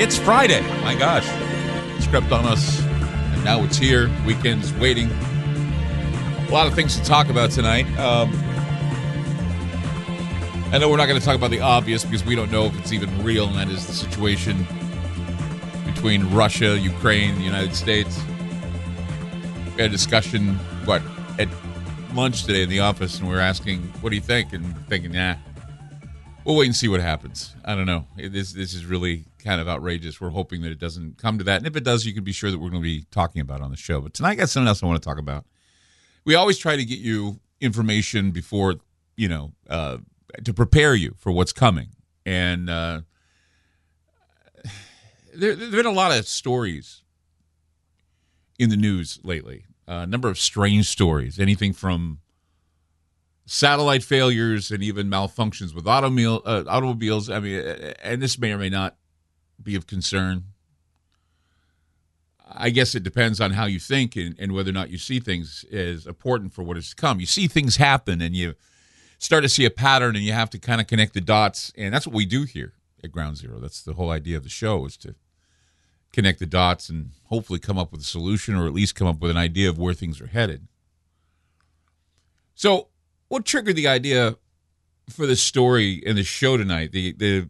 It's Friday. My gosh. It's crept on us, and now it's here. Weekend's waiting. A lot of things to talk about tonight. Um, I know we're not going to talk about the obvious because we don't know if it's even real, and that is the situation between Russia, Ukraine, the United States. We had a discussion, what, at lunch today in the office, and we were asking, "What do you think?" And thinking, "Nah, we'll wait and see what happens." I don't know. This this is really kind of outrageous. We're hoping that it doesn't come to that, and if it does, you can be sure that we're going to be talking about on the show. But tonight, I got something else I want to talk about. We always try to get you information before you know uh, to prepare you for what's coming, and uh, there have been a lot of stories in the news lately a number of strange stories, anything from satellite failures and even malfunctions with uh, automobiles. I mean, and this may or may not be of concern. I guess it depends on how you think and, and whether or not you see things as important for what is to come. You see things happen and you start to see a pattern and you have to kind of connect the dots. And that's what we do here at Ground Zero. That's the whole idea of the show is to connect the dots and hopefully come up with a solution or at least come up with an idea of where things are headed. So, what triggered the idea for the story and the show tonight? The the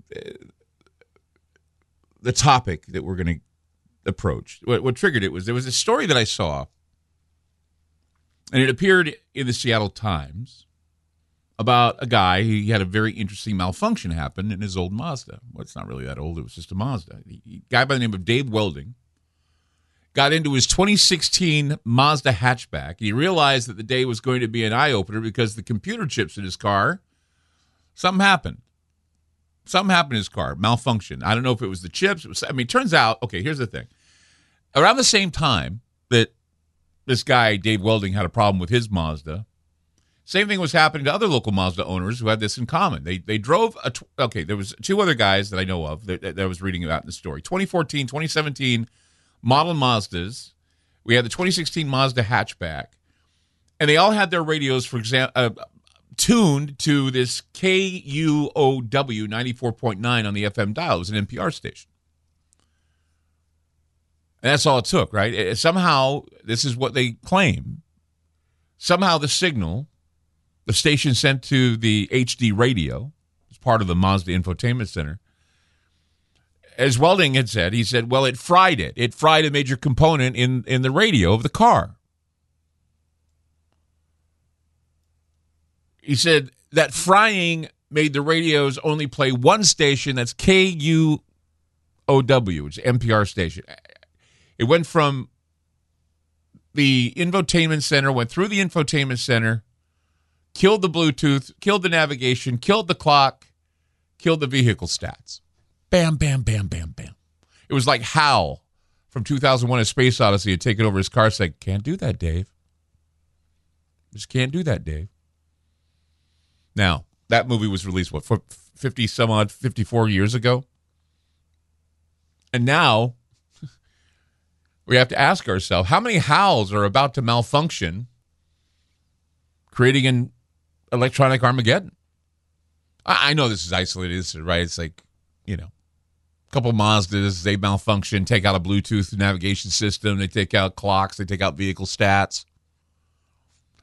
the topic that we're going to approach. What, what triggered it was there was a story that I saw, and it appeared in the Seattle Times about a guy. He had a very interesting malfunction happen in his old Mazda. Well, it's not really that old. It was just a Mazda. A guy by the name of Dave Welding got into his 2016 Mazda hatchback. And he realized that the day was going to be an eye opener because the computer chips in his car, something happened. Something happened in his car, malfunction. I don't know if it was the chips. Was, I mean, turns out, okay, here's the thing. Around the same time that this guy, Dave Welding, had a problem with his Mazda, same thing was happening to other local Mazda owners who had this in common. They they drove a tw- okay. There was two other guys that I know of that, that I was reading about in the story. 2014, 2017 model Mazdas. We had the 2016 Mazda hatchback, and they all had their radios, for example, uh, tuned to this KUOW 94.9 on the FM dial. It was an NPR station. And that's all it took, right? It, somehow, this is what they claim. Somehow, the signal the station sent to the HD radio as part of the Mazda Infotainment Center. As Welding had said, he said, well, it fried it. It fried a major component in, in the radio of the car. He said that frying made the radios only play one station that's KUOW, it's NPR station. It went from the infotainment center, went through the infotainment center killed the Bluetooth, killed the navigation, killed the clock, killed the vehicle stats. Bam, bam, bam, bam, bam. It was like Hal from 2001 A Space Odyssey had taken over his car, said, Can't do that, Dave. Just can't do that, Dave. Now, that movie was released, what, 50 some odd, 54 years ago? And now we have to ask ourselves how many Hals are about to malfunction, creating an electronic Armageddon. I, I know this is isolated, this is, right? It's like, you know, a couple Mazdas, they malfunction, take out a Bluetooth navigation system, they take out clocks, they take out vehicle stats.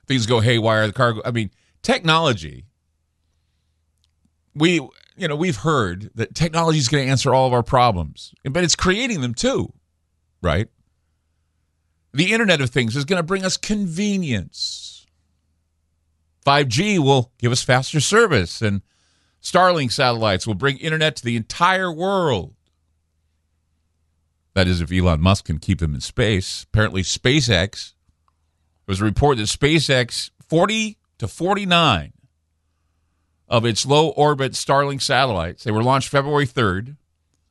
Things go haywire. The car, I mean, technology. We, you know, we've heard that technology is going to answer all of our problems, but it's creating them too, right? The Internet of Things is going to bring us convenience 5G will give us faster service, and Starlink satellites will bring internet to the entire world. That is, if Elon Musk can keep them in space. Apparently, SpaceX was a report that SpaceX 40 to 49 of its low orbit Starlink satellites, they were launched February 3rd,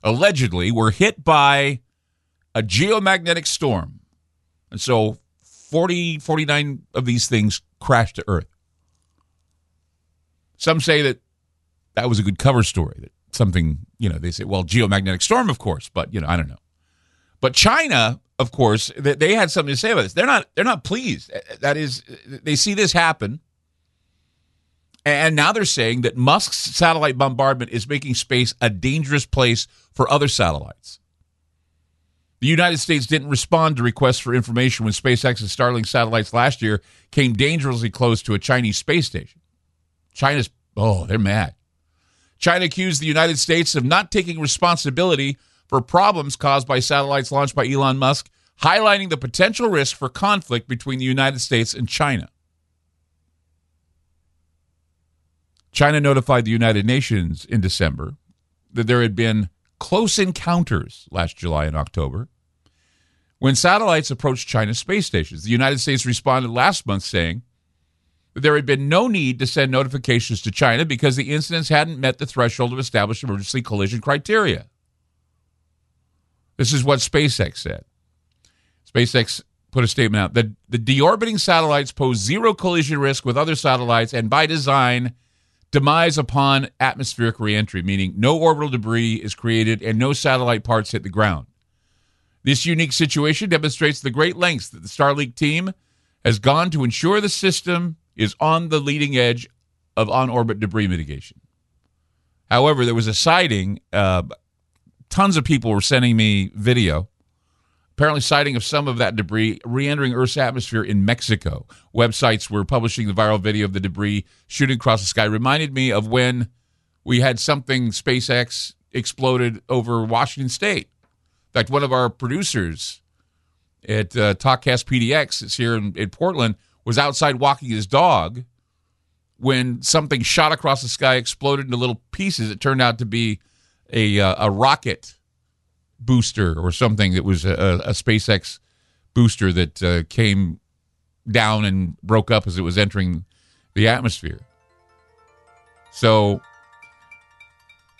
allegedly were hit by a geomagnetic storm. And so 40, 49 of these things crashed to Earth. Some say that that was a good cover story, that something, you know, they say, well, geomagnetic storm, of course, but, you know, I don't know. But China, of course, they had something to say about this. They're not, they're not pleased. That is, they see this happen. And now they're saying that Musk's satellite bombardment is making space a dangerous place for other satellites. The United States didn't respond to requests for information when SpaceX's Starlink satellites last year came dangerously close to a Chinese space station. China's, oh, they're mad. China accused the United States of not taking responsibility for problems caused by satellites launched by Elon Musk, highlighting the potential risk for conflict between the United States and China. China notified the United Nations in December that there had been close encounters last July and October when satellites approached China's space stations. The United States responded last month saying that there had been no need to send notifications to China because the incidents hadn't met the threshold of established emergency collision criteria. This is what SpaceX said. SpaceX put a statement out that the deorbiting satellites pose zero collision risk with other satellites and by design demise upon atmospheric reentry, meaning no orbital debris is created and no satellite parts hit the ground. This unique situation demonstrates the great lengths that the Starlink team has gone to ensure the system is on the leading edge of on orbit debris mitigation. However, there was a sighting. Uh, tons of people were sending me video apparently sighting of some of that debris re-entering Earth's atmosphere in Mexico. Websites were publishing the viral video of the debris shooting across the sky. Reminded me of when we had something SpaceX exploded over Washington State. In fact, one of our producers at uh, Talkcast PDX is here in, in Portland was outside walking his dog when something shot across the sky, exploded into little pieces. It turned out to be a uh, a rocket booster or something that was a, a SpaceX booster that uh, came down and broke up as it was entering the atmosphere. So,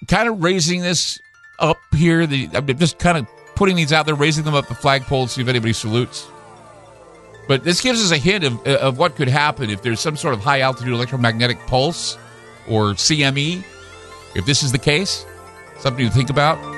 kind of raising this up here, the I'm just kind of putting these out there, raising them up the flagpole see if anybody salutes. But this gives us a hint of, of what could happen if there's some sort of high altitude electromagnetic pulse or CME. If this is the case, something to think about.